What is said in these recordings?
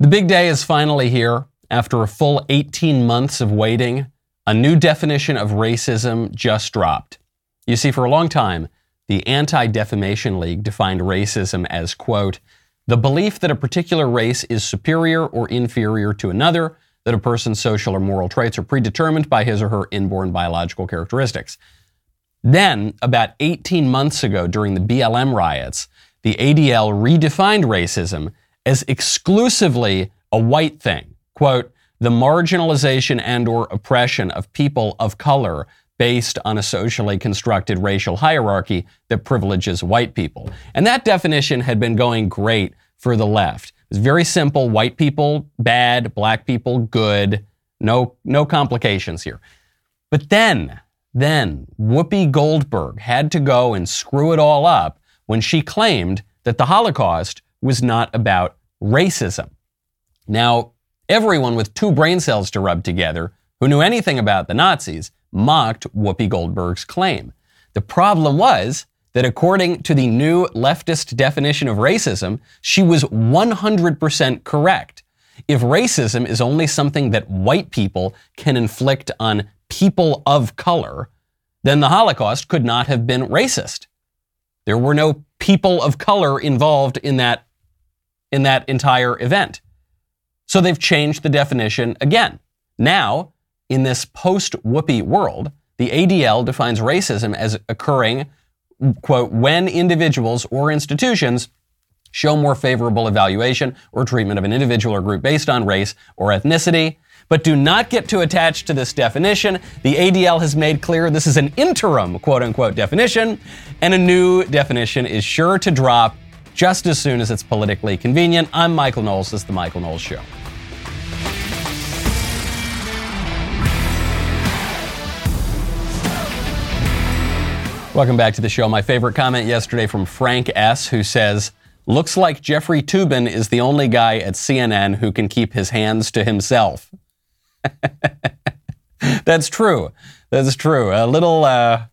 The big day is finally here. After a full 18 months of waiting, a new definition of racism just dropped. You see, for a long time, the Anti Defamation League defined racism as, quote, the belief that a particular race is superior or inferior to another, that a person's social or moral traits are predetermined by his or her inborn biological characteristics. Then, about 18 months ago during the BLM riots, the ADL redefined racism as exclusively a white thing. Quote, the marginalization and or oppression of people of color based on a socially constructed racial hierarchy that privileges white people. And that definition had been going great for the left. It was very simple, white people bad, black people good, no no complications here. But then then Whoopi Goldberg had to go and screw it all up when she claimed that the Holocaust was not about racism. Now, everyone with two brain cells to rub together who knew anything about the Nazis mocked Whoopi Goldberg's claim. The problem was that according to the new leftist definition of racism, she was 100% correct. If racism is only something that white people can inflict on people of color, then the Holocaust could not have been racist. There were no people of color involved in that, in that entire event. So they've changed the definition again. Now, in this post Whoopi world, the ADL defines racism as occurring, quote, when individuals or institutions show more favorable evaluation or treatment of an individual or group based on race or ethnicity. But do not get too attached to this definition. The ADL has made clear this is an interim quote unquote definition, and a new definition is sure to drop just as soon as it's politically convenient. I'm Michael Knowles. This is The Michael Knowles Show. Welcome back to the show. My favorite comment yesterday from Frank S., who says, Looks like Jeffrey Toobin is the only guy at CNN who can keep his hands to himself. That's true. That's true. A little, uh,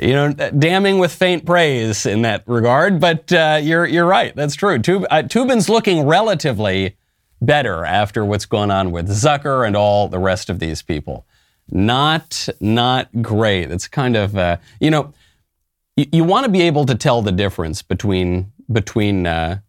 you know, damning with faint praise in that regard, but uh, you're, you're right. That's true. Tub- uh, Toobin's looking relatively better after what's going on with Zucker and all the rest of these people not not great. It's kind of uh, you know you, you want to be able to tell the difference between between uh,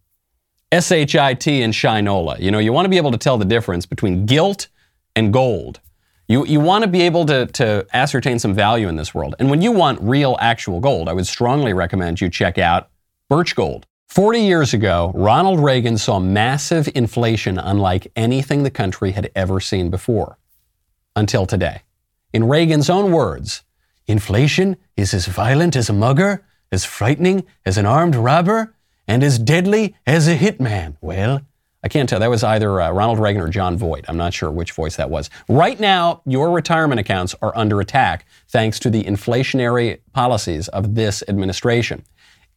shit and shinola. You know you want to be able to tell the difference between guilt and gold. You, you want to be able to, to ascertain some value in this world. And when you want real, actual gold, I would strongly recommend you check out Birch Gold. 40 years ago, Ronald Reagan saw massive inflation unlike anything the country had ever seen before until today. In Reagan's own words, inflation is as violent as a mugger, as frightening as an armed robber, and as deadly as a hitman. Well, I can't tell. That was either uh, Ronald Reagan or Jon Voight. I'm not sure which voice that was. Right now, your retirement accounts are under attack thanks to the inflationary policies of this administration.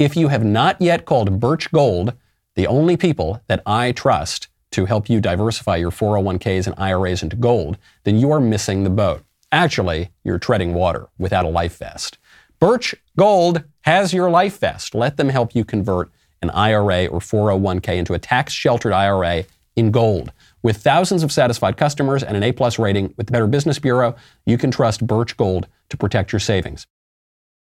If you have not yet called Birch Gold, the only people that I trust to help you diversify your 401ks and IRAs into gold, then you are missing the boat. Actually, you're treading water without a life vest. Birch Gold has your life vest. Let them help you convert an IRA or 401k into a tax sheltered IRA in gold. With thousands of satisfied customers and an A plus rating with the Better Business Bureau, you can trust Birch Gold to protect your savings.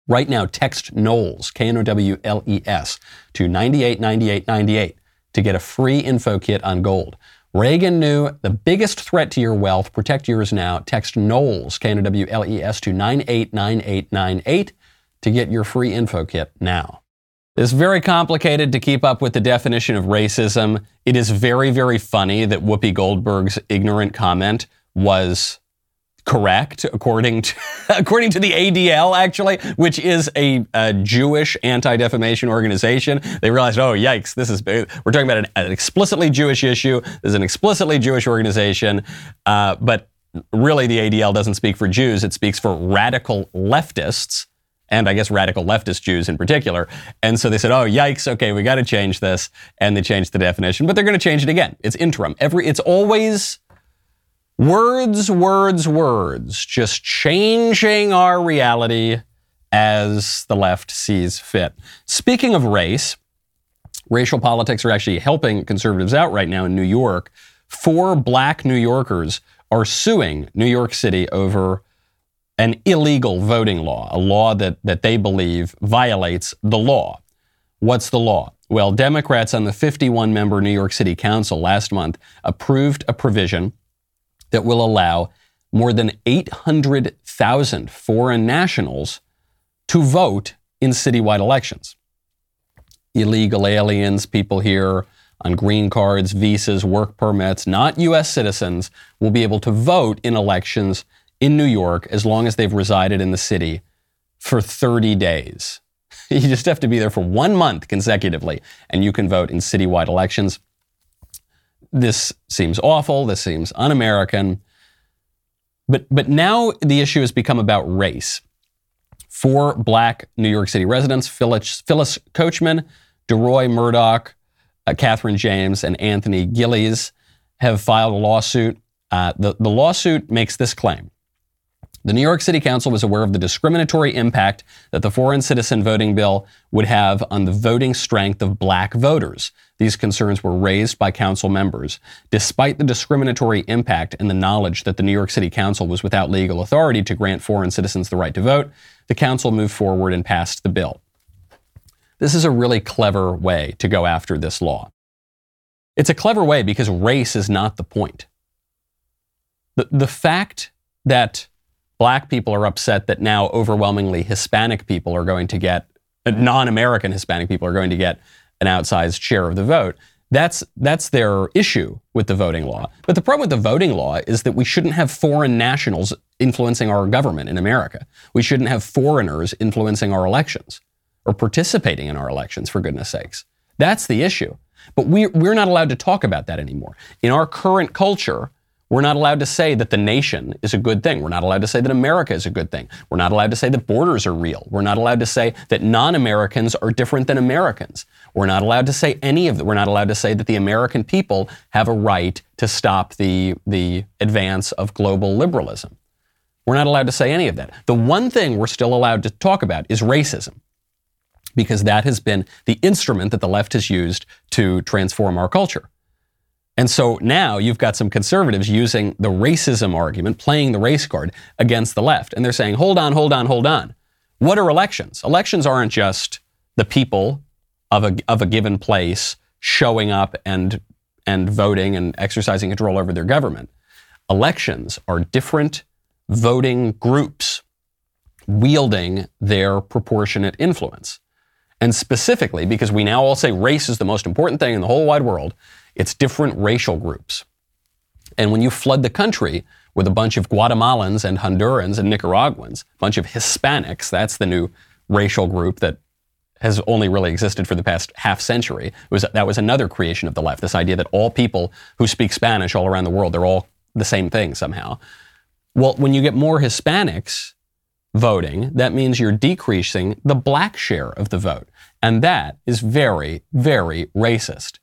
Right now, text Knowles, K N O W L E S, to 989898 to get a free info kit on gold. Reagan knew the biggest threat to your wealth. Protect yours now. Text Knowles, K N O W L E S, to 989898 to get your free info kit now. It's very complicated to keep up with the definition of racism. It is very, very funny that Whoopi Goldberg's ignorant comment was correct according to according to the ADL actually which is a, a Jewish anti-defamation organization. They realized oh yikes this is we're talking about an, an explicitly Jewish issue. There's an explicitly Jewish organization. Uh, but really the ADL doesn't speak for Jews. It speaks for radical leftists and I guess radical leftist Jews in particular. And so they said, "Oh, yikes! Okay, we got to change this," and they changed the definition. But they're going to change it again. It's interim. Every it's always Words, words, words, just changing our reality as the left sees fit. Speaking of race, racial politics are actually helping conservatives out right now in New York. Four black New Yorkers are suing New York City over an illegal voting law, a law that, that they believe violates the law. What's the law? Well, Democrats on the 51 member New York City Council last month approved a provision that will allow more than 800,000 foreign nationals to vote in citywide elections. Illegal aliens, people here on green cards, visas, work permits, not U.S. citizens, will be able to vote in elections in New York as long as they've resided in the city for 30 days. You just have to be there for one month consecutively, and you can vote in citywide elections. This seems awful. This seems un American. But, but now the issue has become about race. Four black New York City residents, Phyllis, Phyllis Coachman, DeRoy Murdock, uh, Catherine James, and Anthony Gillies, have filed a lawsuit. Uh, the, the lawsuit makes this claim the New York City Council was aware of the discriminatory impact that the foreign citizen voting bill would have on the voting strength of black voters. These concerns were raised by council members. Despite the discriminatory impact and the knowledge that the New York City Council was without legal authority to grant foreign citizens the right to vote, the council moved forward and passed the bill. This is a really clever way to go after this law. It's a clever way because race is not the point. The, the fact that black people are upset that now overwhelmingly Hispanic people are going to get, uh, non American Hispanic people are going to get an outsized share of the vote. That's, that's their issue with the voting law. But the problem with the voting law is that we shouldn't have foreign nationals influencing our government in America. We shouldn't have foreigners influencing our elections or participating in our elections, for goodness sakes. That's the issue. But we, we're not allowed to talk about that anymore. In our current culture, we're not allowed to say that the nation is a good thing. We're not allowed to say that America is a good thing. We're not allowed to say that borders are real. We're not allowed to say that non Americans are different than Americans. We're not allowed to say any of that. We're not allowed to say that the American people have a right to stop the, the advance of global liberalism. We're not allowed to say any of that. The one thing we're still allowed to talk about is racism, because that has been the instrument that the left has used to transform our culture. And so now you've got some conservatives using the racism argument, playing the race card against the left. And they're saying, hold on, hold on, hold on. What are elections? Elections aren't just the people of a, of a given place showing up and, and voting and exercising control over their government. Elections are different voting groups wielding their proportionate influence. And specifically, because we now all say race is the most important thing in the whole wide world, it's different racial groups. And when you flood the country with a bunch of Guatemalans and Hondurans and Nicaraguans, a bunch of Hispanics, that's the new racial group that has only really existed for the past half century. Was, that was another creation of the left, this idea that all people who speak Spanish all around the world, they're all the same thing somehow. Well, when you get more Hispanics voting, that means you're decreasing the black share of the vote. And that is very, very racist.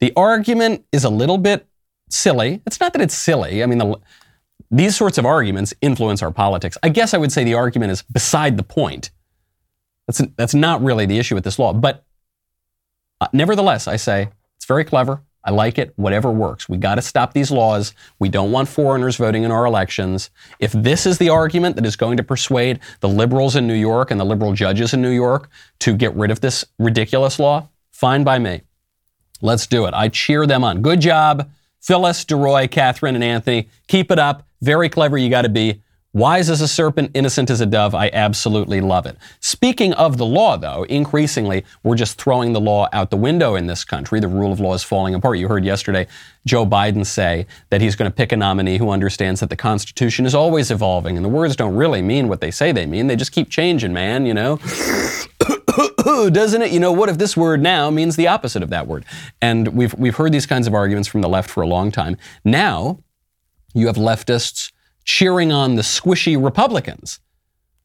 The argument is a little bit silly. It's not that it's silly. I mean, the, these sorts of arguments influence our politics. I guess I would say the argument is beside the point. That's, that's not really the issue with this law. But uh, nevertheless, I say it's very clever. I like it, whatever works. We got to stop these laws. We don't want foreigners voting in our elections. If this is the argument that is going to persuade the liberals in New York and the liberal judges in New York to get rid of this ridiculous law, fine by me. Let's do it. I cheer them on. Good job, Phyllis, DeRoy, Catherine, and Anthony. Keep it up. Very clever you got to be. Wise as a serpent, innocent as a dove. I absolutely love it. Speaking of the law, though, increasingly, we're just throwing the law out the window in this country. The rule of law is falling apart. You heard yesterday Joe Biden say that he's going to pick a nominee who understands that the Constitution is always evolving and the words don't really mean what they say they mean. They just keep changing, man, you know? Doesn't it? You know, what if this word now means the opposite of that word? And we've, we've heard these kinds of arguments from the left for a long time. Now, you have leftists cheering on the squishy Republicans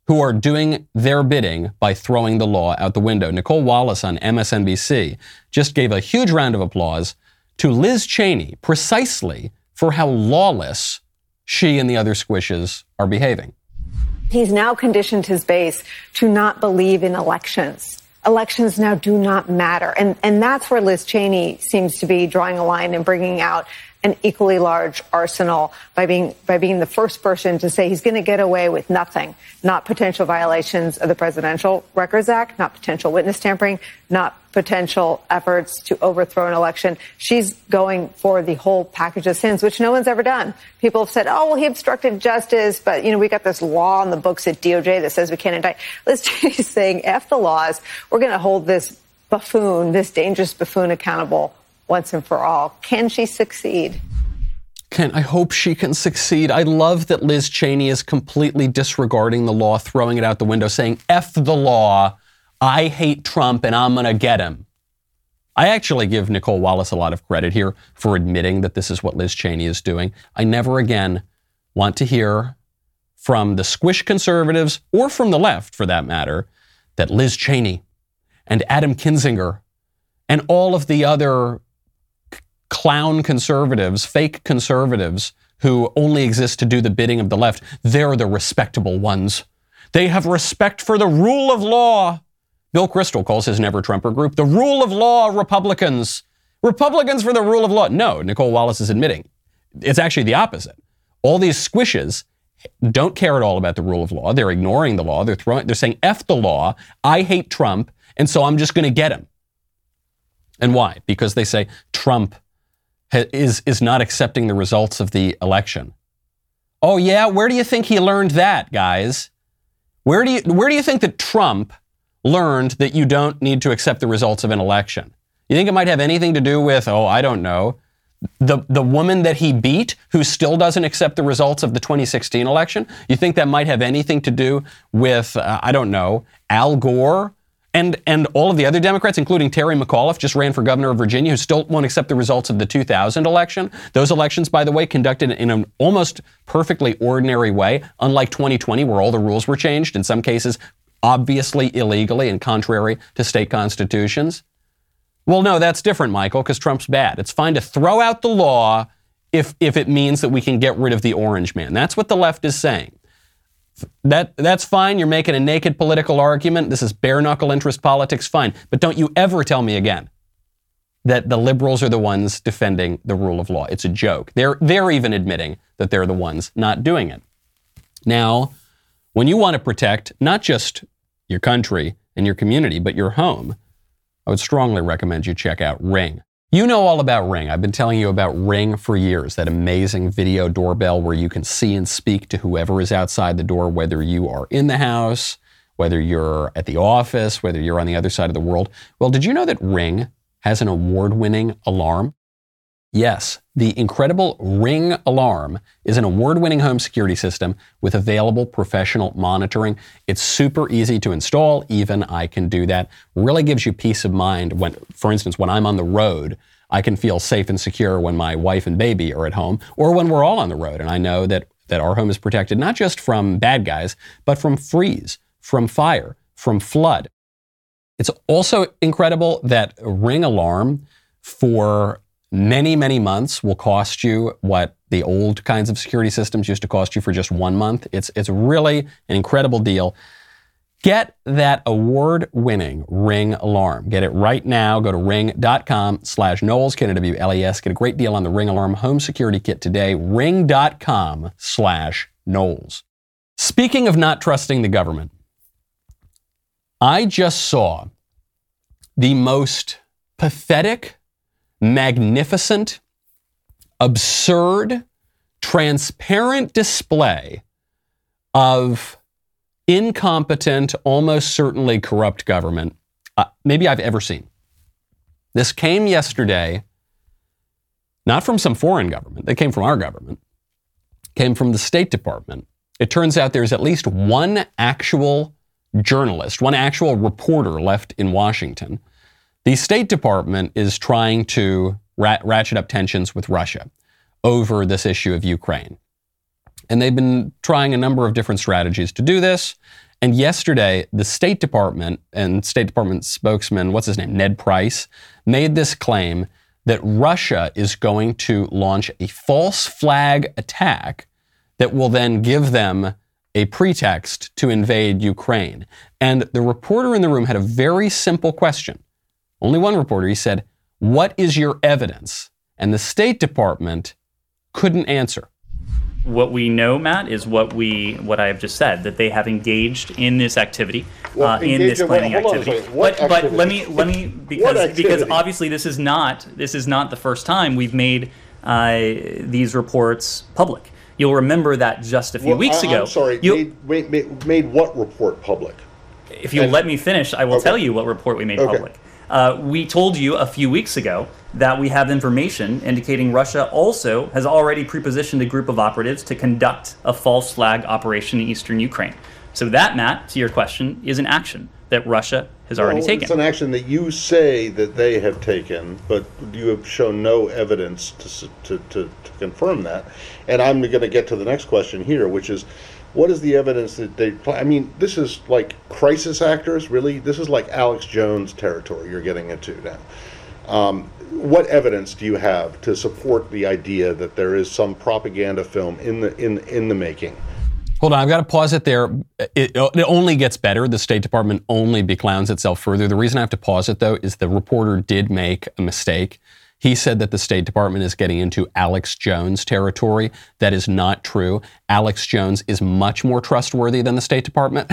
who are doing their bidding by throwing the law out the window. Nicolle Wallace on MSNBC just gave a huge round of applause to Liz Cheney precisely for how lawless she and the other squishes are behaving. He's now conditioned his base to not believe in elections. Elections now do not matter. And, and that's where Liz Cheney seems to be drawing a line and bringing out an equally large arsenal by being by being the first person to say he's going to get away with nothing, not potential violations of the Presidential Records Act, not potential witness tampering, not potential efforts to overthrow an election. She's going for the whole package of sins, which no one's ever done. People have said, "Oh, well, he obstructed justice," but you know, we got this law in the books at DOJ that says we can't indict. Cheney's saying, "F the laws. We're going to hold this buffoon, this dangerous buffoon, accountable." Once and for all. Can she succeed? Can I hope she can succeed. I love that Liz Cheney is completely disregarding the law, throwing it out the window, saying, F the law. I hate Trump and I'm going to get him. I actually give Nicolle Wallace a lot of credit here for admitting that this is what Liz Cheney is doing. I never again want to hear from the squish conservatives or from the left, for that matter, that Liz Cheney and Adam Kinzinger and all of the other clown conservatives, fake conservatives who only exist to do the bidding of the left, they're the respectable ones. They have respect for the rule of law. Bill Kristol calls his Never Trumper group the rule of law Republicans. Republicans for the rule of law. No, Nicolle Wallace is admitting it's actually the opposite. All these squishes don't care at all about the rule of law. They're ignoring the law. They're throwing, they're saying, F the law. I hate Trump. And so I'm just going to get him. And why? Because they say Trump is, is not accepting the results of the election. Oh, yeah? Where do you think he learned that, guys? Where do you, where do you think that Trump learned that you don't need to accept the results of an election? You think it might have anything to do with, oh, I don't know, the, the woman that he beat who still doesn't accept the results of the 2016 election? You think that might have anything to do with, uh, I don't know, Al Gore and, and all of the other Democrats, including Terry McAuliffe, just ran for governor of Virginia, who still won't accept the results of the 2000 election. Those elections, by the way, conducted in an almost perfectly ordinary way, unlike 2020, where all the rules were changed, in some cases, obviously illegally and contrary to state constitutions. Well, no, that's different, Michael, because Trump's bad. It's fine to throw out the law if, if it means that we can get rid of the orange man. That's what the left is saying. That, that's fine. You're making a naked political argument. This is bare knuckle interest politics. Fine. But don't you ever tell me again that the liberals are the ones defending the rule of law. It's a joke. They're, they're even admitting that they're the ones not doing it. Now, when you want to protect not just your country and your community, but your home, I would strongly recommend you check out Ring. You know all about Ring. I've been telling you about Ring for years, that amazing video doorbell where you can see and speak to whoever is outside the door, whether you are in the house, whether you're at the office, whether you're on the other side of the world. Well, did you know that Ring has an award winning alarm? Yes, the incredible Ring Alarm is an award winning home security system with available professional monitoring. It's super easy to install. Even I can do that. Really gives you peace of mind when, for instance, when I'm on the road, I can feel safe and secure when my wife and baby are at home or when we're all on the road. And I know that, that our home is protected not just from bad guys, but from freeze, from fire, from flood. It's also incredible that Ring Alarm for many, many months will cost you what the old kinds of security systems used to cost you for just one month. It's, it's really an incredible deal. Get that award-winning Ring alarm. Get it right now. Go to ring.com slash Knowles, K-N-W-L-E-S. Get a great deal on the Ring Alarm Home Security Kit today. Ring.com slash Knowles. Speaking of not trusting the government, I just saw the most pathetic magnificent, absurd, transparent display of incompetent, almost certainly corrupt government uh, maybe I've ever seen. This came yesterday, not from some foreign government, they came from our government, came from the State Department. It turns out there's at least one actual journalist, one actual reporter left in Washington the State Department is trying to rat- ratchet up tensions with Russia over this issue of Ukraine. And they've been trying a number of different strategies to do this. And yesterday, the State Department and State Department spokesman, what's his name, Ned Price, made this claim that Russia is going to launch a false flag attack that will then give them a pretext to invade Ukraine. And the reporter in the room had a very simple question. Only one reporter. He said, What is your evidence? And the State Department couldn't answer. What we know, Matt, is what we what I have just said that they have engaged in this activity, Well, uh, in this in what? planning Hold on a activity. second. What but but let me let me because because obviously this is not this is not the first time we've made uh, these reports public. You'll remember that just a few Well, weeks I- ago. I'm sorry. you- Made, made, made, made what report public? if you'll And- let me finish, I will Okay. tell you what report we made Okay. public. Uh, we told you a few weeks ago that we have information indicating Russia also has already prepositioned a group of operatives to conduct a false flag operation in eastern Ukraine. So that, Matt, to your question, is an action that Russia has already Well, taken. It's an action that you say that they have taken, but you have shown no evidence to, to, to, to confirm that. And I'm going to get to the next question here, which is, what is the evidence that they? Pl- I mean, this is like crisis actors, really. This is like Alex Jones territory you're getting into now. Um, what evidence do you have to support the idea that there is some propaganda film in the in in the making? Hold on, I've got to pause it there. It, it only gets better. The State Department only beclowns itself further. The reason I have to pause it, though, is the reporter did make a mistake. He said that the State Department is getting into Alex Jones territory. That is not true. Alex Jones is much more trustworthy than the State Department.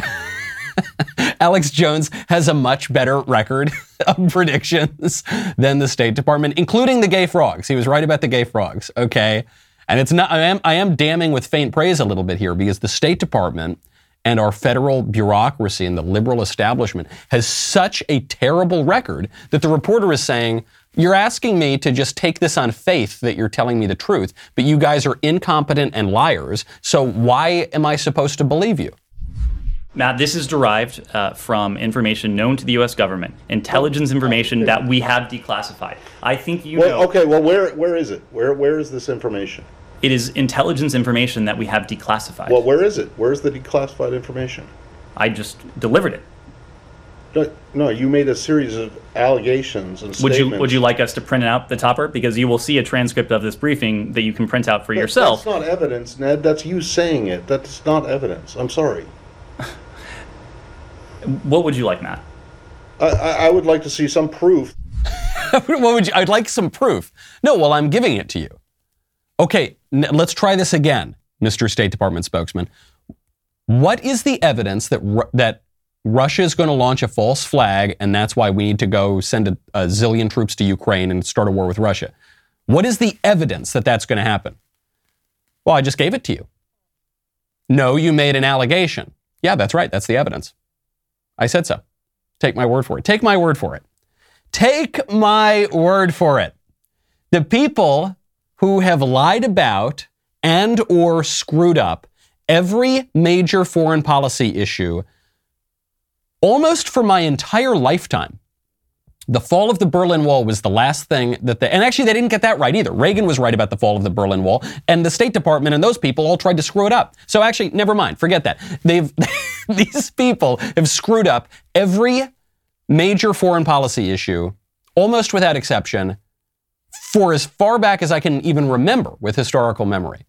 Alex Jones has a much better record of predictions than the State Department, including the gay frogs. He was right about the gay frogs, okay? And it's not, I am, I am damning with faint praise a little bit here because the State Department and our federal bureaucracy and the liberal establishment has such a terrible record that the reporter is saying, You're asking me to just take this on faith that you're telling me the truth, but you guys are incompetent and liars, so why am I supposed to believe you? Matt, this is derived uh, from information known to the U.S. government, intelligence information that we have declassified. I think you Well, know okay. Well, where where is it? Where where is this information? it is intelligence information that we have declassified. Well, where is it? Where's the declassified information? I just delivered it. No, no, you made a series of allegations and Would statements. you would you like us to print out the topper because you will see a transcript of this briefing that you can print out for That- yourself. That's not evidence, Ned. That's you saying it. That's not evidence. I'm sorry. What would you like, Matt? I, I, I would like to see some proof. what would you? I'd like some proof. No, well, I'm giving it to you. Okay, n- let's try this again, Mr. State Department spokesman. What is the evidence that Ru- that Russia is going to launch a false flag, and that's why we need to go send a, a zillion troops to Ukraine and start a war with Russia? What is the evidence that that's going to happen? Well, I just gave it to you. No, you made an allegation. Yeah, that's right. That's the evidence. I said so. Take my word for it. Take my word for it. Take my word for it. The people who have lied about and or screwed up every major foreign policy issue almost for my entire lifetime. The fall of the Berlin Wall was the last thing that they, and actually they didn't get that right either. Reagan was right about the fall of the Berlin Wall, and the State Department and those people all tried to screw it up. So actually, never mind, forget that. They've, these people have screwed up every major foreign policy issue, almost without exception, for as far back as I can even remember with historical memory.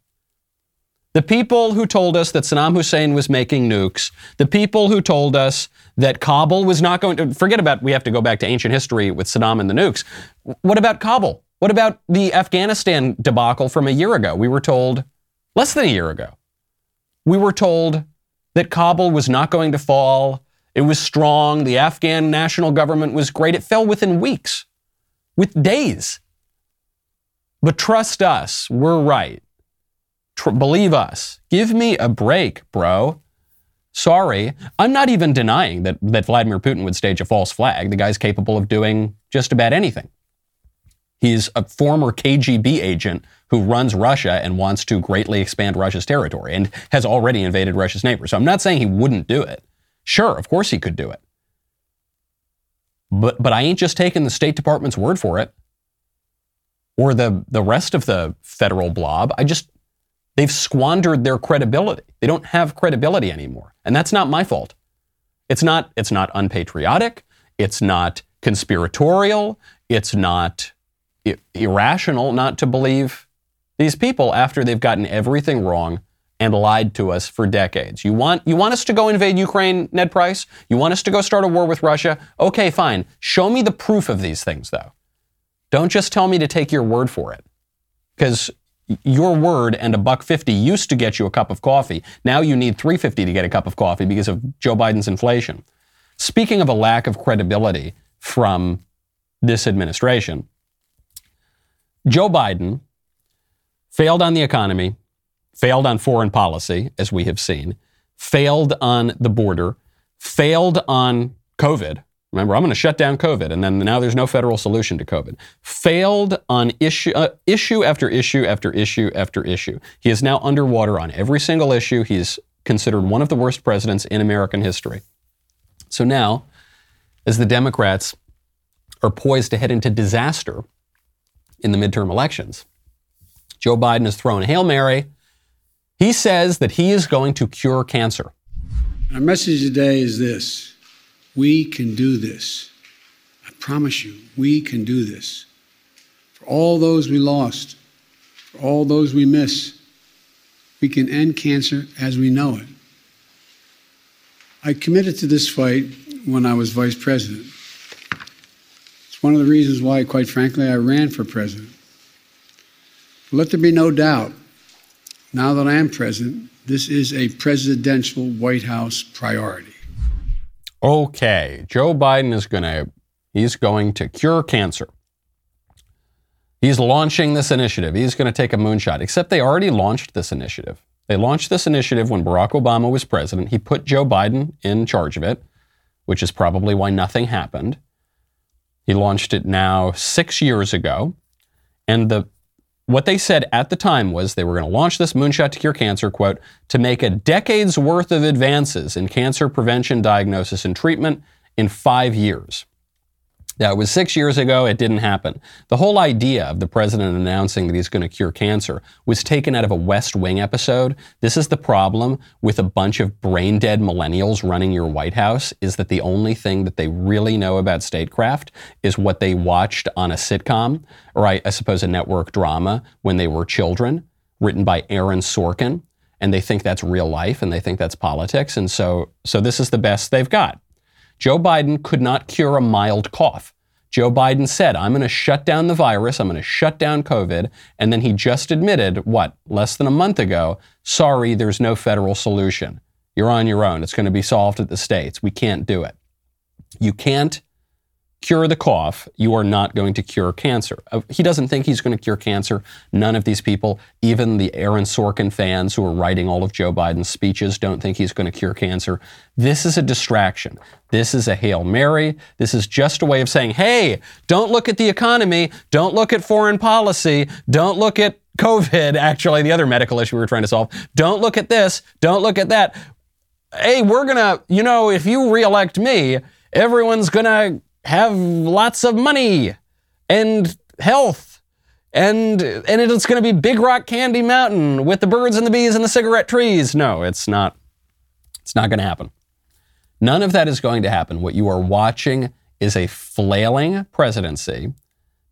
The people who told us that Saddam Hussein was making nukes, the people who told us that Kabul was not going to, forget about, we have to go back to ancient history with Saddam and the nukes. What about Kabul? What about the Afghanistan debacle from a year ago? We were told, less than a year ago, we were told that Kabul was not going to fall. It was strong. The Afghan national government was great. It fell within weeks, with days. But trust us, we're right. Tr- believe us. Give me a break, bro. Sorry, I'm not even denying that, that Vladimir Putin would stage a false flag. The guy's capable of doing just about anything. He's a former KGB agent who runs Russia and wants to greatly expand Russia's territory and has already invaded Russia's neighbors. So I'm not saying he wouldn't do it. Sure, of course he could do it. But but I ain't just taking the State Department's word for it or the the rest of the federal blob. I just they've squandered their credibility. They don't have credibility anymore. And that's not my fault. It's not it's not unpatriotic, it's not conspiratorial, it's not i- irrational not to believe these people after they've gotten everything wrong and lied to us for decades. You want, you want us to go invade Ukraine, Ned Price? You want us to go start a war with Russia? Okay, fine. Show me the proof of these things, though. Don't just tell me to take your word for it. Because your word and a buck 50 used to get you a cup of coffee. Now you need 350 to get a cup of coffee because of Joe Biden's inflation. Speaking of a lack of credibility from this administration, Joe Biden failed on the economy, failed on foreign policy, as we have seen, failed on the border, failed on COVID. Remember, I'm going to shut down COVID, and then now there's no federal solution to COVID. Failed on issue, uh, issue after issue after issue after issue. He is now underwater on every single issue. He's considered one of the worst presidents in American history. So now, as the Democrats are poised to head into disaster in the midterm elections, Joe Biden has thrown a Hail Mary. He says that he is going to cure cancer. Our message today is this we can do this. I promise you, we can do this. For all those we lost, for all those we miss, we can end cancer as we know it. I committed to this fight when I was vice president. It's one of the reasons why, quite frankly, I ran for president. But let there be no doubt, now that I am president, this is a presidential White House priority. Okay, Joe Biden is going to he's going to cure cancer. He's launching this initiative. He's going to take a moonshot. Except they already launched this initiative. They launched this initiative when Barack Obama was president. He put Joe Biden in charge of it, which is probably why nothing happened. He launched it now 6 years ago, and the what they said at the time was they were going to launch this moonshot to cure cancer, quote, to make a decade's worth of advances in cancer prevention, diagnosis, and treatment in five years. That was six years ago. It didn't happen. The whole idea of the president announcing that he's going to cure cancer was taken out of a West Wing episode. This is the problem with a bunch of brain dead millennials running your White House is that the only thing that they really know about statecraft is what they watched on a sitcom, or I, I suppose a network drama when they were children, written by Aaron Sorkin. And they think that's real life and they think that's politics. And so, so this is the best they've got. Joe Biden could not cure a mild cough. Joe Biden said, I'm going to shut down the virus, I'm going to shut down COVID. And then he just admitted, what, less than a month ago, sorry, there's no federal solution. You're on your own. It's going to be solved at the states. We can't do it. You can't cure the cough, you are not going to cure cancer. Uh, he doesn't think he's going to cure cancer. None of these people, even the Aaron Sorkin fans who are writing all of Joe Biden's speeches, don't think he's going to cure cancer. This is a distraction. This is a Hail Mary. This is just a way of saying, hey, don't look at the economy. Don't look at foreign policy. Don't look at COVID, actually, the other medical issue we were trying to solve. Don't look at this. Don't look at that. Hey, we're going to, you know, if you reelect me, everyone's going to have lots of money and health and and it's going to be Big Rock Candy Mountain with the birds and the bees and the cigarette trees. No, it's not. It's not going to happen. None of that is going to happen. What you are watching is a flailing presidency.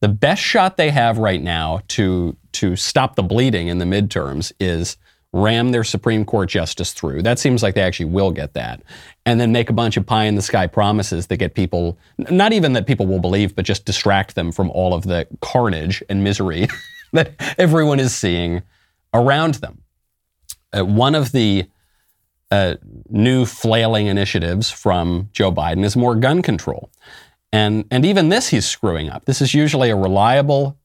The best shot they have right now to to stop the bleeding in the midterms is ram their Supreme Court justice through. That seems like they actually will get that. And then make a bunch of pie in the sky promises that get people, not even that people will believe, but just distract them from all of the carnage and misery that everyone is seeing around them. Uh, one of the uh, new flailing initiatives from Joe Biden is more gun control. And, and even this he's screwing up. This is usually a reliable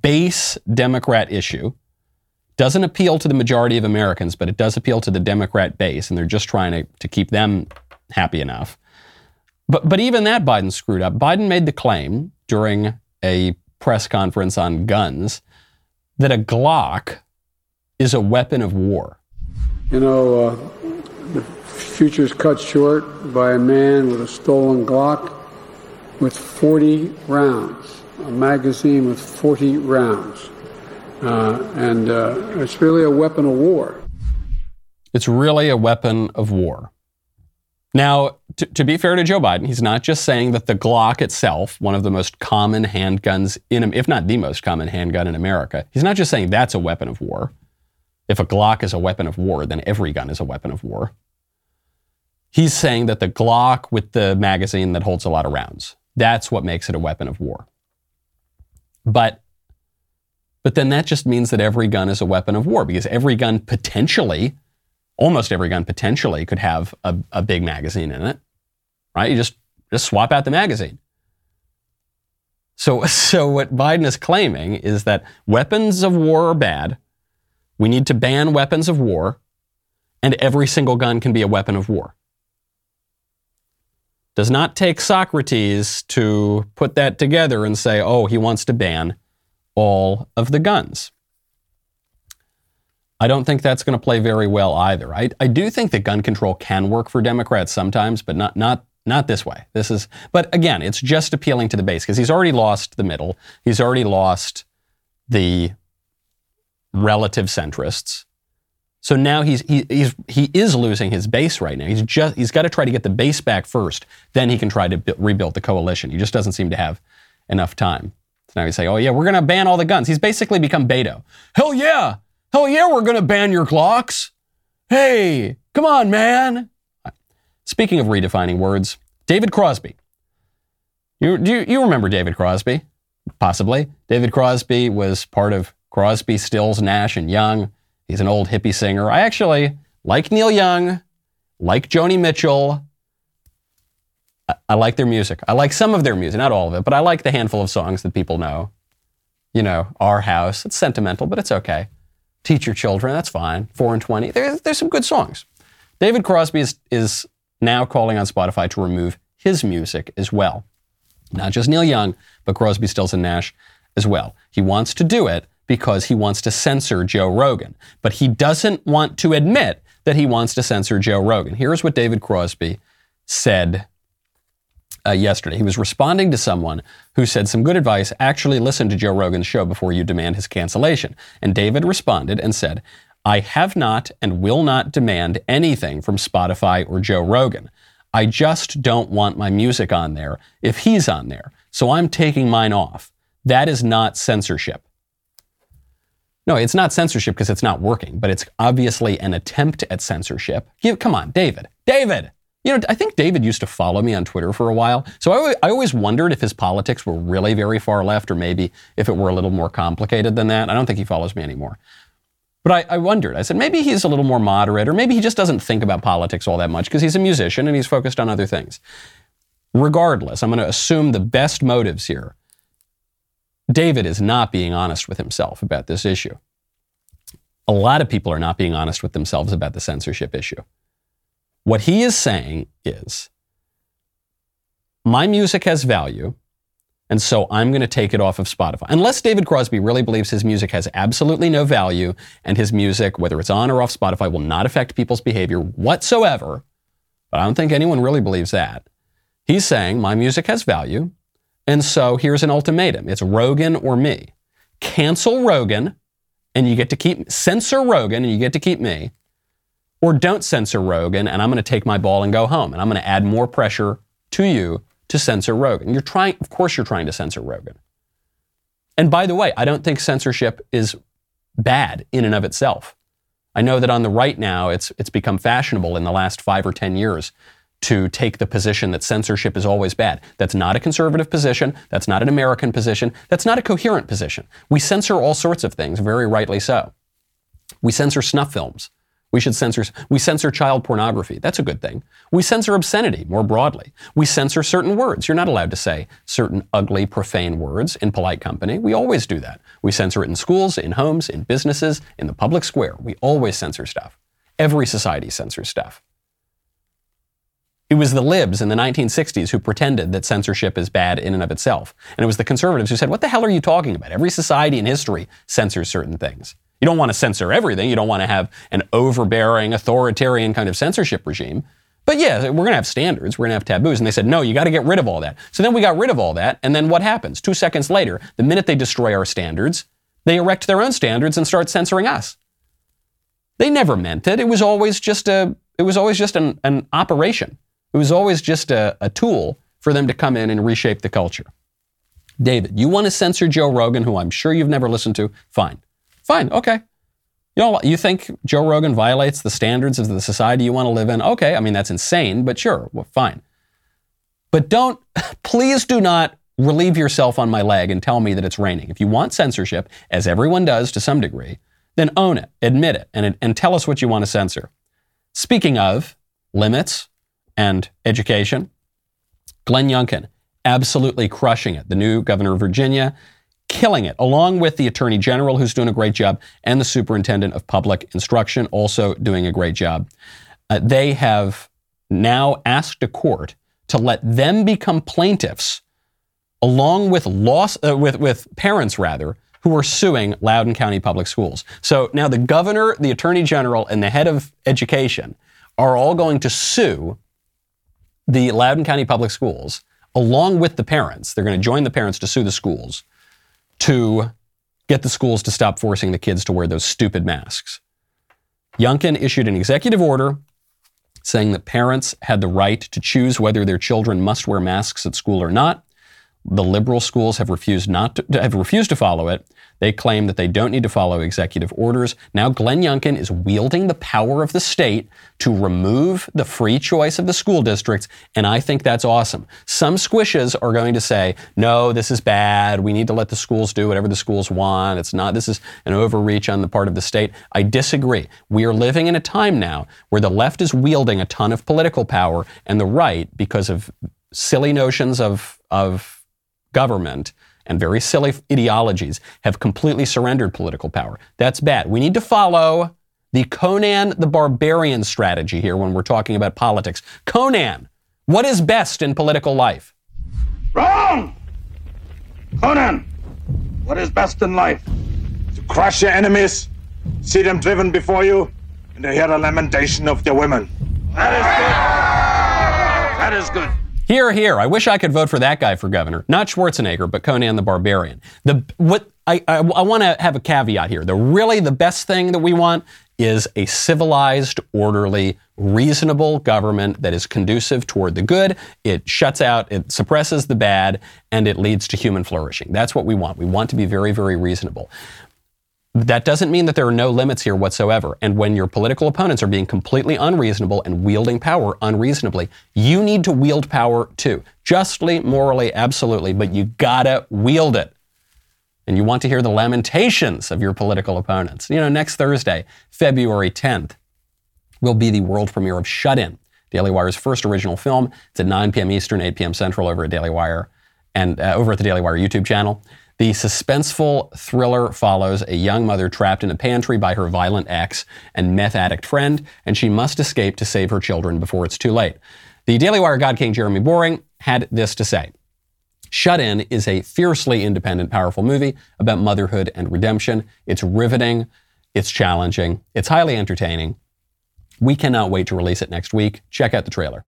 base Democrat issue doesn't appeal to the majority of Americans, but it does appeal to the Democrat base, and they're just trying to, to keep them happy enough. But, but even that Biden screwed up. Biden made the claim during a press conference on guns that a Glock is a weapon of war. You know, uh, the future's cut short by a man with a stolen Glock with 40 rounds, a magazine with 40 rounds. Uh, and uh, it's really a weapon of war. It's really a weapon of war. Now, to, to, be fair to Joe Biden, he's not just saying that the Glock itself, one of the most common handguns in, if not the most common handgun in America, he's not just saying that's a weapon of war. if a Glock is a weapon of war, then every gun is a weapon of war. He's saying that the Glock with the magazine that holds a lot of rounds, that's what makes it a weapon of war. But but then that just means that every gun is a weapon of war because every gun potentially, almost every gun potentially could have a, a big magazine in it. Right? You just just swap out the magazine. So, so what Biden is claiming is that weapons of war are bad. We need to ban weapons of war, and every single gun can be a weapon of war. Does not take Socrates to put that together and say, oh, he wants to ban all of the guns. I don't think that's going to play very well either. I, I do think that gun control can work for Democrats sometimes, but not, not not this way. This is, but again, it's just appealing to the base because he's already lost the middle. He's already lost the relative centrists. So now he's he, he's he is losing his base right now. He's just he's got to try to get the base back first. Then he can try to b- rebuild the coalition. He just doesn't seem to have enough time. Now he's saying, "Oh yeah, we're going to ban all the guns." He's basically become Beto. Hell yeah, hell yeah, we're going to ban your Glocks. Hey, come on, man. Speaking of redefining words, David Crosby. You, do you, you remember David Crosby? Possibly. David Crosby was part of Crosby, Stills, Nash, and Young. He's an old hippie singer. I actually like Neil Young, like Joni Mitchell. I, like their music. I like some of their music, not all of it, but I like the handful of songs that people know. You know, Our House. It's sentimental, but it's okay. Teach Your Children. That's fine. 4 and 20. There, there's some good songs. David Crosby is, is now calling on Spotify to remove his music as well. Not just Neil Young, but Crosby, Stills, and Nash as well. He wants to do it because he wants to censor Joe Rogan, but he doesn't want to admit that he wants to censor Joe Rogan. Here's what David Crosby said uh, yesterday. He was responding to someone who said some good advice. Actually, listen to Joe Rogan's show before you demand his cancellation. And David responded and said, I have not and will not demand anything from Spotify or Joe Rogan. I just don't want my music on there if he's on there. So I'm taking mine off. That is not censorship. No, it's not censorship because it's not working, but it's obviously an attempt at censorship. Give, come on, David. David! You know, I think David used to follow me on Twitter for a while. So I, always wondered if his politics were really very far left or maybe if it were a little more complicated than that. I don't think he follows me anymore. But I, I, wondered. I said, maybe he's a little more moderate, or maybe he just doesn't think about politics all that much because he's a musician and he's focused on other things. Regardless, I'm going to assume the best motives here. David is not being honest with himself about this issue. A lot of people are not being honest with themselves about the censorship issue. What he is saying is, my music has value. And so I'm going to take it off of Spotify. Unless David Crosby really believes his music has absolutely no value and his music, whether it's on or off Spotify, will not affect people's behavior whatsoever. But I don't think anyone really believes that. He's saying my music has value. And so here's an ultimatum it's Rogan or me. Cancel Rogan and you get to keep, censor Rogan and you get to keep me. Or don't censor Rogan and I'm going to take my ball and go home and I'm going to add more pressure to you to censor Rogan. You're trying, of course, you're trying to censor Rogan. And by the way, I don't think censorship is bad in and of itself. I know that on the right now, it's, it's become fashionable in the last five or 10 years to take the position that censorship is always bad. That's not a conservative position. That's not an American position. That's not a coherent position. We censor all sorts of things, very rightly so. We censor snuff films. We should censor, we censor child pornography. That's a good thing. We censor obscenity more broadly. We censor certain words. You're not allowed to say certain ugly, profane words in polite company. We always do that. We censor it in schools, in homes, in businesses, in the public square. We always censor stuff. Every society censors stuff. It was the libs in the 1960s who pretended that censorship is bad in and of itself. And it was the conservatives who said, What the hell are you talking about? Every society in history censors certain things. You don't want to censor everything. You don't want to have an overbearing, authoritarian kind of censorship regime. But yeah, we're going to have standards. We're going to have taboos. And they said, no, you got to get rid of all that. So then we got rid of all that. And then what happens? Two seconds later, the minute they destroy our standards, they erect their own standards and start censoring us. They never meant it. It was always just a, it was always just an, an operation. It was always just a, a tool for them to come in and reshape the culture. David, you want to censor Joe Rogan, who I'm sure you've never listened to? Fine. Fine, okay. You know, you think Joe Rogan violates the standards of the society you want to live in? Okay, I mean, that's insane, but sure, well, fine. But don't, please do not relieve yourself on my leg and tell me that it's raining. If you want censorship, as everyone does to some degree, then own it, admit it, and, and tell us what you want to censor. Speaking of limits and education, Glenn Youngkin, absolutely crushing it. The new governor of Virginia, killing it, along with the attorney general, who's doing a great job, and the superintendent of public instruction, also doing a great job. Uh, they have now asked a court to let them become plaintiffs, along with loss, uh, with with parents rather, who are suing Loudoun County Public Schools. So now the governor, the attorney general, and the head of education are all going to sue the Loudoun County Public Schools along with the parents. They're going to join the parents to sue the schools to get the schools to stop forcing the kids to wear those stupid masks. Youngkin issued an executive order saying that parents had the right to choose whether their children must wear masks at school or not. The liberal schools have refused not to, have refused to follow it. They claim that they don't need to follow executive orders. Now Glenn Youngkin is wielding the power of the state to remove the free choice of the school districts, and I think that's awesome. Some squishes are going to say, "No, this is bad. We need to let the schools do whatever the schools want. It's not this is an overreach on the part of the state." I disagree. We are living in a time now where the left is wielding a ton of political power and the right because of silly notions of of government and very silly ideologies have completely surrendered political power. That's bad. We need to follow the Conan the Barbarian strategy here when we're talking about politics. Conan, what is best in political life? Wrong! Conan, what is best in life? To crush your enemies, see them driven before you, and to hear the lamentation of their women. That is good. That is good. Here, here. I wish I could vote for that guy for governor. Not Schwarzenegger, but Conan the Barbarian. The what I, I, I want to have a caveat here. The really the best thing that we want is a civilized, orderly, reasonable government that is conducive toward the good. It shuts out, it suppresses the bad, and it leads to human flourishing. That's what we want. We want to be very, very reasonable. That doesn't mean that there are no limits here whatsoever. And when your political opponents are being completely unreasonable and wielding power unreasonably, you need to wield power too. Justly, morally, absolutely, but you gotta wield it. And you want to hear the lamentations of your political opponents. You know, next Thursday, February 10th, will be the world premiere of Shut In, Daily Wire's first original film. It's at 9 p.m. Eastern, 8 p.m. Central over at Daily Wire and uh, over at the Daily Wire YouTube channel. The suspenseful thriller follows a young mother trapped in a pantry by her violent ex and meth addict friend, and she must escape to save her children before it's too late. The Daily Wire God King Jeremy Boring had this to say. Shut In is a fiercely independent, powerful movie about motherhood and redemption. It's riveting, it's challenging, it's highly entertaining. We cannot wait to release it next week. Check out the trailer.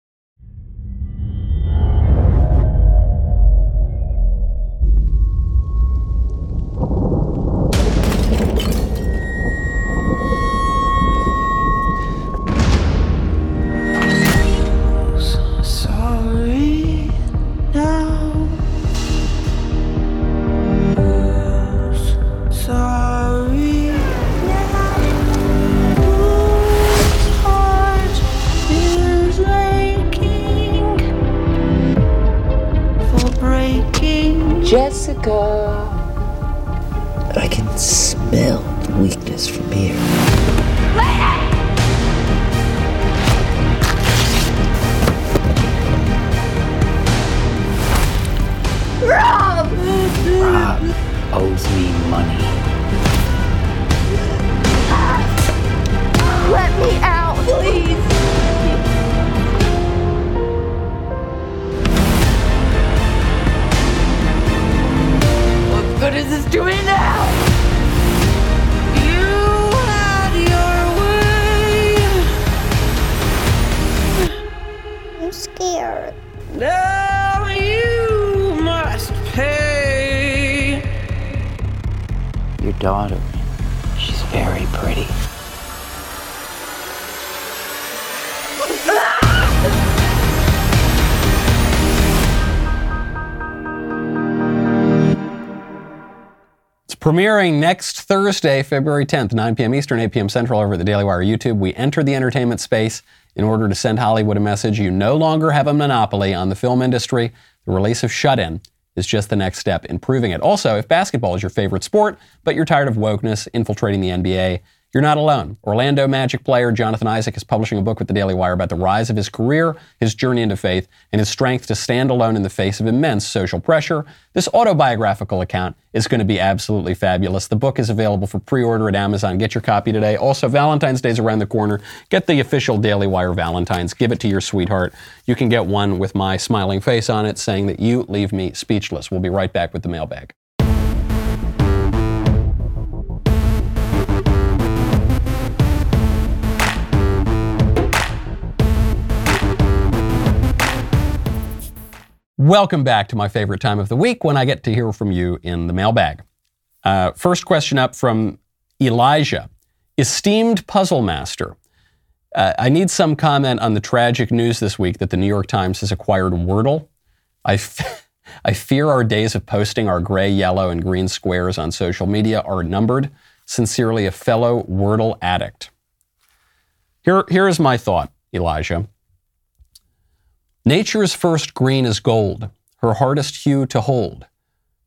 Jessica. I can smell the weakness from here. Rob! Rob owes me money. Let me out, please. What good is this doing now? You had your way. I'm scared. Now you must pay. Your daughter, she's very pretty. Premiering next Thursday, February 10th, 9 p.m. Eastern, 8 p.m. Central, over at the Daily Wire YouTube. We enter the entertainment space in order to send Hollywood a message. You no longer have a monopoly on the film industry. The release of Shut In is just the next step in proving it. Also, if basketball is your favorite sport, but you're tired of wokeness infiltrating the NBA, you're not alone. Orlando Magic player Jonathan Isaac is publishing a book with the Daily Wire about the rise of his career, his journey into faith, and his strength to stand alone in the face of immense social pressure. This autobiographical account is going to be absolutely fabulous. The book is available for pre order at Amazon. Get your copy today. Also, Valentine's Day is around the corner. Get the official Daily Wire Valentine's. Give it to your sweetheart. You can get one with my smiling face on it saying that you leave me speechless. We'll be right back with the mailbag. Welcome back to my favorite time of the week when I get to hear from you in the mailbag. Uh, first question up from Elijah Esteemed puzzle master, uh, I need some comment on the tragic news this week that the New York Times has acquired Wordle. I, f- I fear our days of posting our gray, yellow, and green squares on social media are numbered. Sincerely, a fellow Wordle addict. Here, here is my thought, Elijah. Nature's first green is gold, her hardest hue to hold.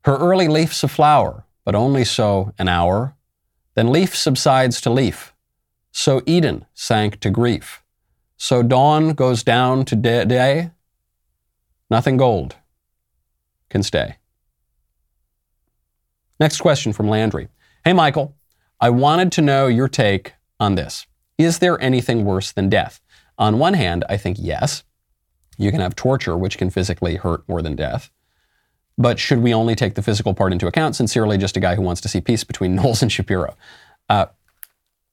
Her early leaf's a flower, but only so an hour. Then leaf subsides to leaf. So Eden sank to grief. So dawn goes down to day. Nothing gold can stay. Next question from Landry. Hey, Michael, I wanted to know your take on this. Is there anything worse than death? On one hand, I think yes. You can have torture, which can physically hurt more than death. But should we only take the physical part into account? Sincerely, just a guy who wants to see peace between Knowles and Shapiro. Uh,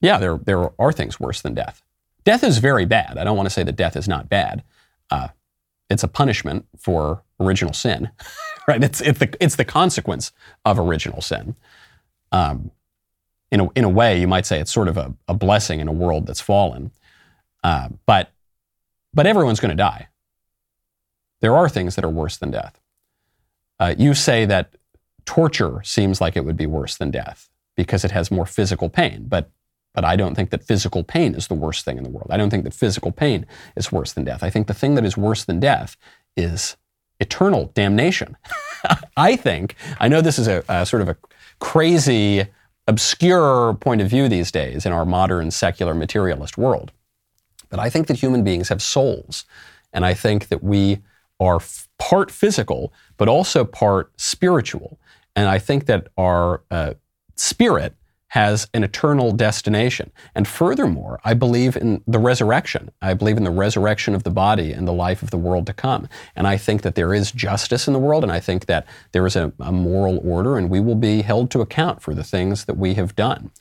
yeah, there, there are things worse than death. Death is very bad. I don't want to say that death is not bad. Uh, it's a punishment for original sin, right? It's, it's, the, it's the consequence of original sin. Um, in, a, in a way, you might say it's sort of a, a blessing in a world that's fallen. Uh, but, but everyone's going to die. There are things that are worse than death. Uh, you say that torture seems like it would be worse than death because it has more physical pain, but but I don't think that physical pain is the worst thing in the world. I don't think that physical pain is worse than death. I think the thing that is worse than death is eternal damnation. I think, I know this is a, a, sort of a crazy, obscure point of view these days in our modern secular materialist world, but I think that human beings have souls. And I think that we are f- part physical, but also part spiritual. And I think that our uh, spirit has an eternal destination. And furthermore, I believe in the resurrection. I believe in the resurrection of the body and the life of the world to come. And I think that there is justice in the world, and I think that there is a, a moral order, and we will be held to account for the things that we have done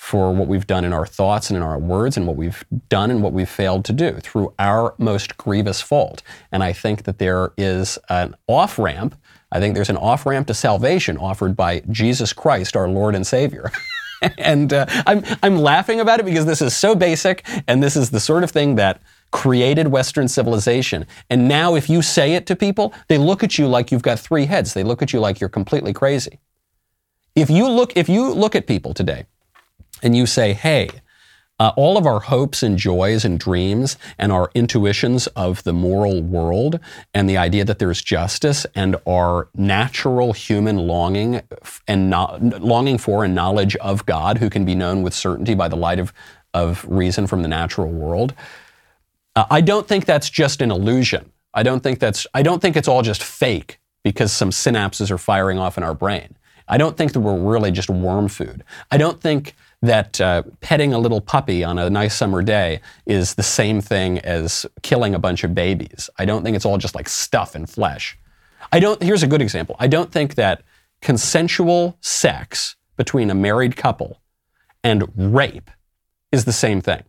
for what we've done in our thoughts and in our words and what we've done and what we've failed to do through our most grievous fault. And I think that there is an off ramp. I think there's an off ramp to salvation offered by Jesus Christ, our Lord and Savior. and uh, I'm, I'm laughing about it because this is so basic and this is the sort of thing that created Western civilization. And now, if you say it to people, they look at you like you've got three heads. They look at you like you're completely crazy. If you look, if you look at people today and you say, hey, uh, all of our hopes and joys and dreams and our intuitions of the moral world and the idea that there's justice and our natural human longing and no, longing for and knowledge of God who can be known with certainty by the light of, of reason from the natural world. Uh, I don't think that's just an illusion. I don't think that's I don't think it's all just fake because some synapses are firing off in our brain. I don't think that we're really just worm food. I don't think that uh, petting a little puppy on a nice summer day is the same thing as killing a bunch of babies. I don't think it's all just like stuff and flesh. I don't, here's a good example. I don't think that consensual sex between a married couple and rape is the same thing.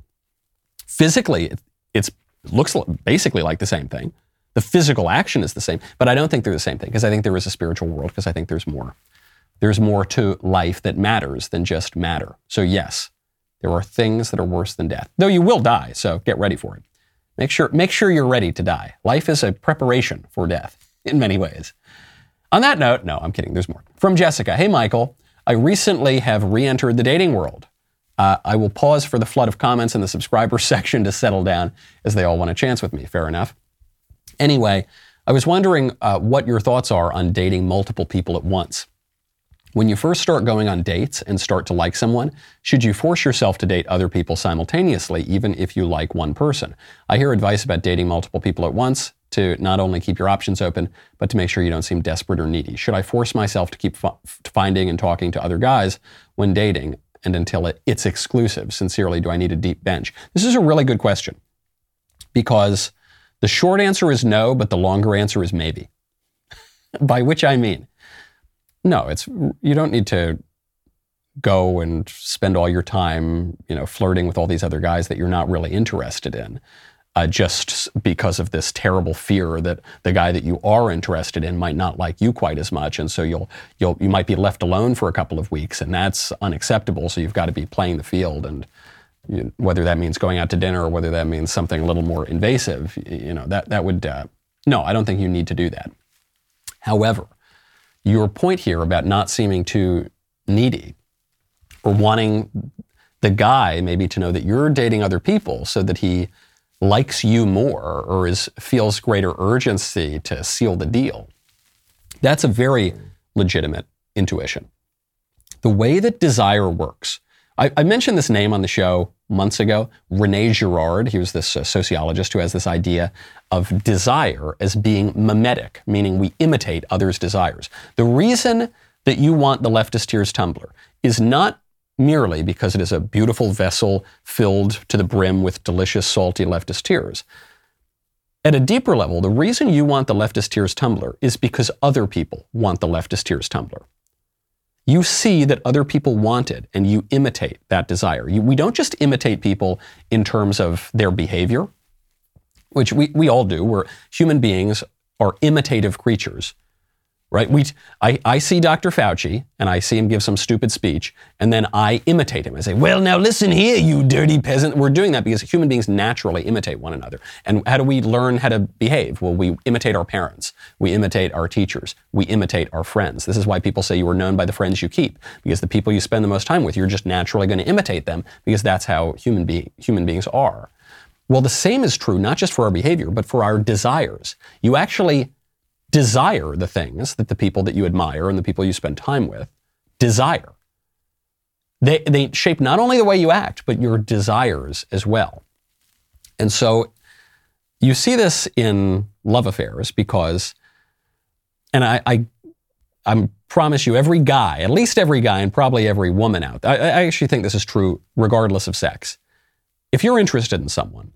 Physically, it looks basically like the same thing. The physical action is the same, but I don't think they're the same thing because I think there is a spiritual world because I think there's more there's more to life that matters than just matter. So, yes, there are things that are worse than death, though you will die, so get ready for it. Make sure, make sure you're ready to die. Life is a preparation for death in many ways. On that note, no, I'm kidding, there's more. From Jessica Hey, Michael, I recently have re entered the dating world. Uh, I will pause for the flood of comments in the subscriber section to settle down as they all want a chance with me. Fair enough. Anyway, I was wondering uh, what your thoughts are on dating multiple people at once. When you first start going on dates and start to like someone, should you force yourself to date other people simultaneously, even if you like one person? I hear advice about dating multiple people at once to not only keep your options open, but to make sure you don't seem desperate or needy. Should I force myself to keep f- finding and talking to other guys when dating and until it, it's exclusive? Sincerely, do I need a deep bench? This is a really good question because the short answer is no, but the longer answer is maybe. By which I mean, no, it's you don't need to go and spend all your time, you know, flirting with all these other guys that you're not really interested in. Uh, just because of this terrible fear that the guy that you are interested in might not like you quite as much, and so you'll you'll you might be left alone for a couple of weeks, and that's unacceptable. So you've got to be playing the field, and you, whether that means going out to dinner or whether that means something a little more invasive, you know, that that would uh, no, I don't think you need to do that. However, your point here about not seeming too needy or wanting the guy maybe to know that you're dating other people so that he likes you more or is, feels greater urgency to seal the deal. That's a very legitimate intuition. The way that desire works, I, I mentioned this name on the show months ago, Rene Girard. He was this uh, sociologist who has this idea of desire as being mimetic, meaning we imitate others' desires. The reason that you want the leftist tears tumbler is not merely because it is a beautiful vessel filled to the brim with delicious, salty leftist tears. At a deeper level, the reason you want the leftist tears tumbler is because other people want the leftist tears tumbler. You see that other people want it and you imitate that desire. You, we don't just imitate people in terms of their behavior, which we, we all do. We're human beings are imitative creatures right? We, I, I see Dr. Fauci and I see him give some stupid speech, and then I imitate him. I say, well, now listen here, you dirty peasant. We're doing that because human beings naturally imitate one another. And how do we learn how to behave? Well, we imitate our parents, we imitate our teachers, we imitate our friends. This is why people say you are known by the friends you keep, because the people you spend the most time with, you're just naturally going to imitate them because that's how human, be- human beings are. Well, the same is true not just for our behavior, but for our desires. You actually desire the things that the people that you admire and the people you spend time with desire. They, they shape not only the way you act, but your desires as well. And so you see this in love affairs because, and I, I, I promise you, every guy, at least every guy, and probably every woman out there, I, I actually think this is true regardless of sex. If you're interested in someone,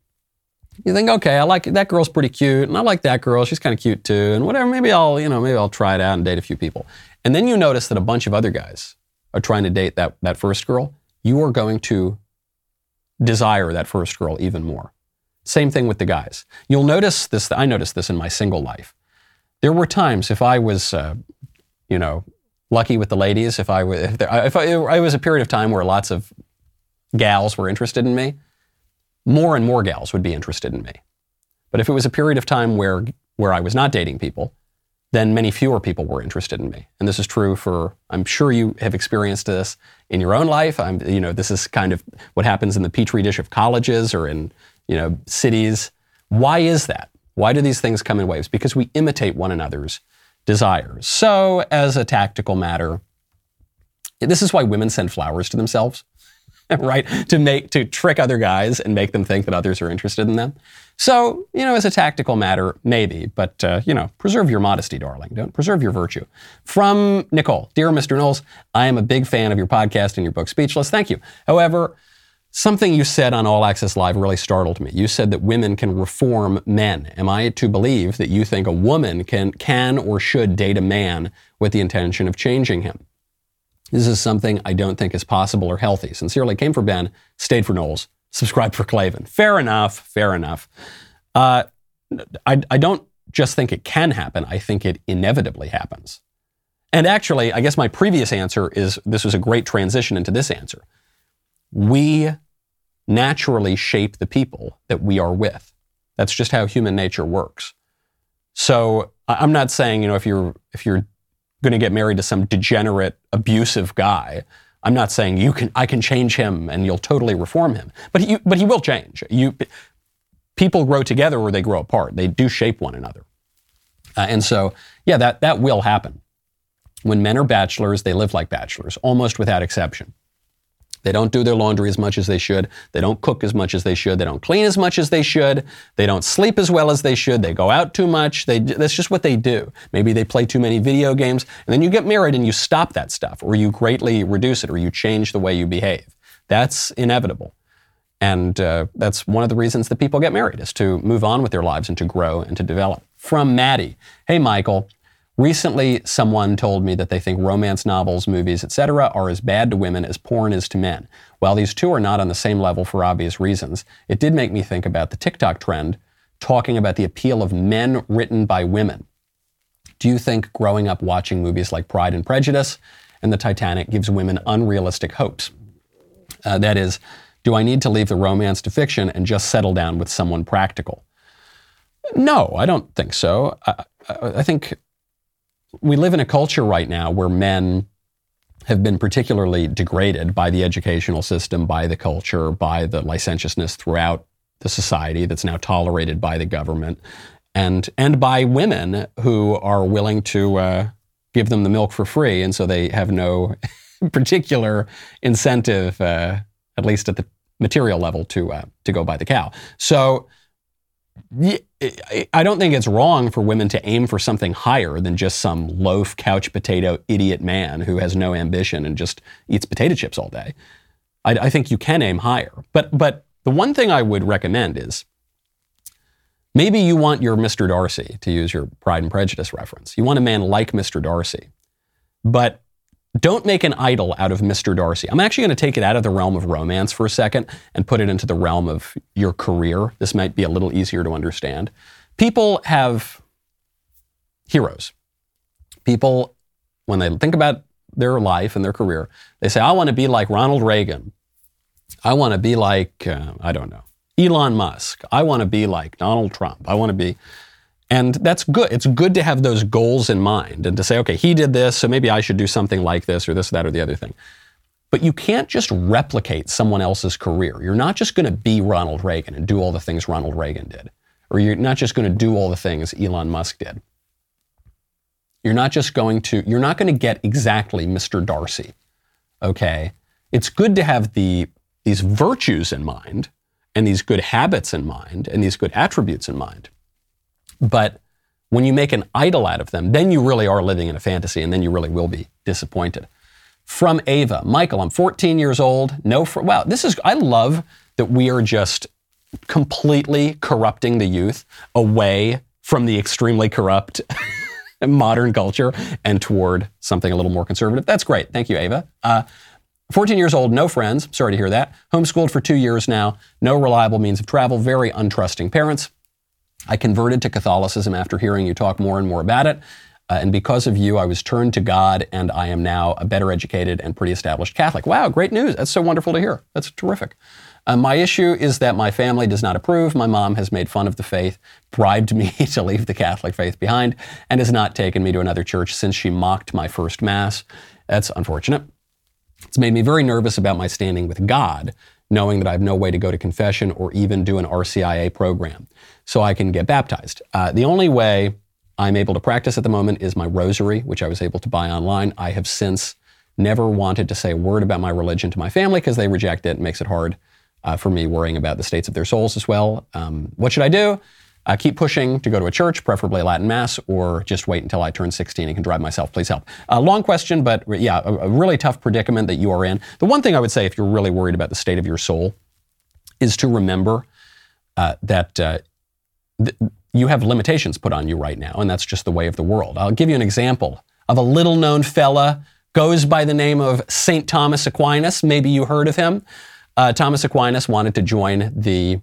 you think, okay, I like that girl's pretty cute, and I like that girl. She's kind of cute too, and whatever. Maybe I'll, you know, maybe I'll try it out and date a few people. And then you notice that a bunch of other guys are trying to date that that first girl. You are going to desire that first girl even more. Same thing with the guys. You'll notice this. I noticed this in my single life. There were times if I was, uh, you know, lucky with the ladies, if I was, if, there, if I, it was a period of time where lots of gals were interested in me more and more gals would be interested in me. But if it was a period of time where, where I was not dating people, then many fewer people were interested in me. And this is true for, I'm sure you have experienced this in your own life. I'm, you know, this is kind of what happens in the petri dish of colleges or in, you know, cities. Why is that? Why do these things come in waves? Because we imitate one another's desires. So, as a tactical matter, this is why women send flowers to themselves. right? To make to trick other guys and make them think that others are interested in them. So, you know, as a tactical matter, maybe, but uh, you know, preserve your modesty, darling. Don't preserve your virtue. From Nicole, dear Mr. Knowles, I am a big fan of your podcast and your book, Speechless. Thank you. However, something you said on All Access Live really startled me. You said that women can reform men. Am I to believe that you think a woman can can or should date a man with the intention of changing him? This is something I don't think is possible or healthy. Sincerely, came for Ben, stayed for Knowles, subscribed for Klavan. Fair enough, fair enough. Uh, I, I don't just think it can happen, I think it inevitably happens. And actually, I guess my previous answer is this was a great transition into this answer. We naturally shape the people that we are with. That's just how human nature works. So I'm not saying, you know, if you're if you're going to get married to some degenerate, abusive guy. I'm not saying you can. I can change him, and you'll totally reform him. But he, but he will change. You, people grow together or they grow apart. They do shape one another. Uh, and so, yeah, that that will happen. When men are bachelors, they live like bachelors, almost without exception. They don't do their laundry as much as they should. They don't cook as much as they should. They don't clean as much as they should. They don't sleep as well as they should. They go out too much. They, that's just what they do. Maybe they play too many video games. And then you get married and you stop that stuff, or you greatly reduce it, or you change the way you behave. That's inevitable. And uh, that's one of the reasons that people get married, is to move on with their lives and to grow and to develop. From Maddie Hey, Michael. Recently, someone told me that they think romance novels, movies, etc., are as bad to women as porn is to men. While these two are not on the same level for obvious reasons, it did make me think about the TikTok trend talking about the appeal of men written by women. Do you think growing up watching movies like Pride and Prejudice and The Titanic gives women unrealistic hopes? Uh, that is, do I need to leave the romance to fiction and just settle down with someone practical? No, I don't think so. I, I think we live in a culture right now where men have been particularly degraded by the educational system, by the culture, by the licentiousness throughout the society that's now tolerated by the government, and and by women who are willing to uh, give them the milk for free, and so they have no particular incentive, uh, at least at the material level, to uh, to go buy the cow. So Eh, I don't think it's wrong for women to aim for something higher than just some loaf, couch potato, idiot man who has no ambition and just eats potato chips all day. I, I think you can aim higher. But, but the one thing I would recommend is maybe you want your Mr. Darcy, to use your Pride and Prejudice reference. You want a man like Mr. Darcy. But don't make an idol out of Mr. Darcy. I'm actually going to take it out of the realm of romance for a second and put it into the realm of your career. This might be a little easier to understand. People have heroes. People, when they think about their life and their career, they say, I want to be like Ronald Reagan. I want to be like, uh, I don't know, Elon Musk. I want to be like Donald Trump. I want to be. And that's good. It's good to have those goals in mind and to say, okay, he did this, so maybe I should do something like this or this, that, or the other thing. But you can't just replicate someone else's career. You're not just going to be Ronald Reagan and do all the things Ronald Reagan did. Or you're not just going to do all the things Elon Musk did. You're not just going to, you're not going to get exactly Mr. Darcy. Okay? It's good to have the, these virtues in mind and these good habits in mind and these good attributes in mind. But when you make an idol out of them, then you really are living in a fantasy and then you really will be disappointed. From Ava, Michael, I'm 14 years old. No, fr- wow, this is, I love that we are just completely corrupting the youth away from the extremely corrupt modern culture and toward something a little more conservative. That's great. Thank you, Ava. Uh, 14 years old, no friends. Sorry to hear that. Homeschooled for two years now. No reliable means of travel. Very untrusting parents. I converted to Catholicism after hearing you talk more and more about it. Uh, and because of you, I was turned to God, and I am now a better educated and pretty established Catholic. Wow, great news. That's so wonderful to hear. That's terrific. Uh, my issue is that my family does not approve. My mom has made fun of the faith, bribed me to leave the Catholic faith behind, and has not taken me to another church since she mocked my first Mass. That's unfortunate. It's made me very nervous about my standing with God, knowing that I have no way to go to confession or even do an RCIA program so I can get baptized. Uh, the only way I'm able to practice at the moment is my rosary, which I was able to buy online. I have since never wanted to say a word about my religion to my family because they reject it. It makes it hard uh, for me worrying about the states of their souls as well. Um, what should I do? Uh, keep pushing to go to a church, preferably Latin Mass, or just wait until I turn 16 and can drive myself. Please help. A long question, but yeah, a, a really tough predicament that you are in. The one thing I would say, if you're really worried about the state of your soul, is to remember uh, that uh, th- you have limitations put on you right now, and that's just the way of the world. I'll give you an example of a little known fella, goes by the name of St. Thomas Aquinas. Maybe you heard of him. Uh, Thomas Aquinas wanted to join the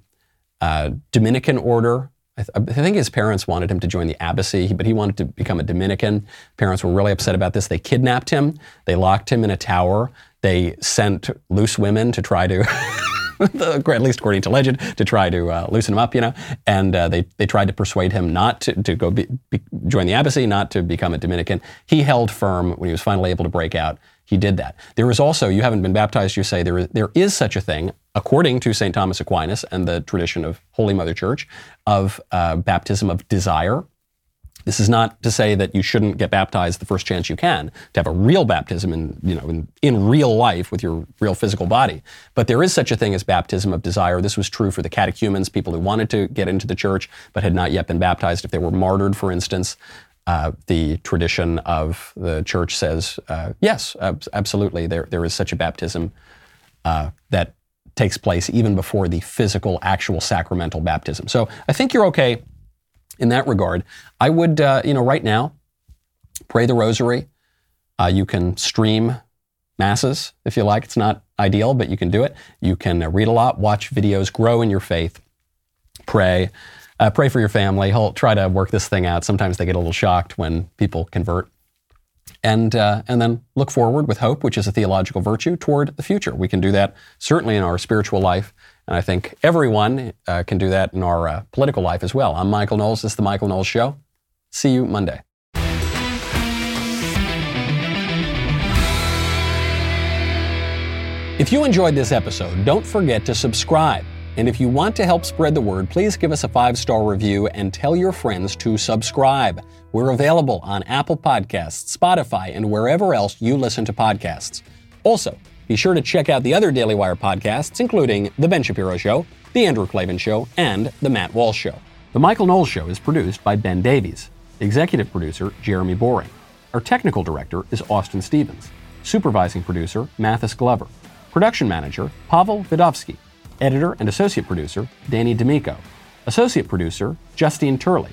uh, Dominican order. I, th- I, think his parents wanted him to join the abbacy, but he wanted to become a Dominican. Parents were really upset about this. They kidnapped him. They locked him in a tower. They sent loose women to try to at least according to legend, to try to uh, loosen him up, you know. And uh, they, they tried to persuade him not to, to go be, be, join the embassy, not to become a Dominican. He held firm when he was finally able to break out. He did that. There is also, you haven't been baptized, you say, there is, there is such a thing, according to St. Thomas Aquinas and the tradition of Holy Mother Church, of uh, baptism of desire. This is not to say that you shouldn't get baptized the first chance you can to have a real baptism in, you know, in, in real life with your real physical body. But there is such a thing as baptism of desire. This was true for the catechumens, people who wanted to get into the church but had not yet been baptized. If they were martyred, for instance, uh, the tradition of the church says, uh, yes, ab- absolutely, there, there is such a baptism uh, that takes place even before the physical, actual sacramental baptism. So I think you're okay in that regard. I would, uh, you know, right now, pray the rosary. Uh, you can stream masses if you like. It's not ideal, but you can do it. You can uh, read a lot, watch videos, grow in your faith, pray. Uh, pray for your family. He'll try to work this thing out. Sometimes they get a little shocked when people convert. And, uh, and then look forward with hope, which is a theological virtue, toward the future. We can do that certainly in our spiritual life. And I think everyone uh, can do that in our uh, political life as well. I'm Michael Knowles. This is The Michael Knowles Show. See you Monday. If you enjoyed this episode, don't forget to subscribe. And if you want to help spread the word, please give us a five star review and tell your friends to subscribe. We're available on Apple Podcasts, Spotify, and wherever else you listen to podcasts. Also, be sure to check out the other Daily Wire podcasts, including The Ben Shapiro Show, The Andrew Klavan Show, and The Matt Walsh Show. The Michael Knowles Show is produced by Ben Davies, executive producer Jeremy Boring. Our technical director is Austin Stevens, supervising producer Mathis Glover, production manager Pavel Vidovsky, editor and associate producer Danny D'Amico, associate producer Justine Turley,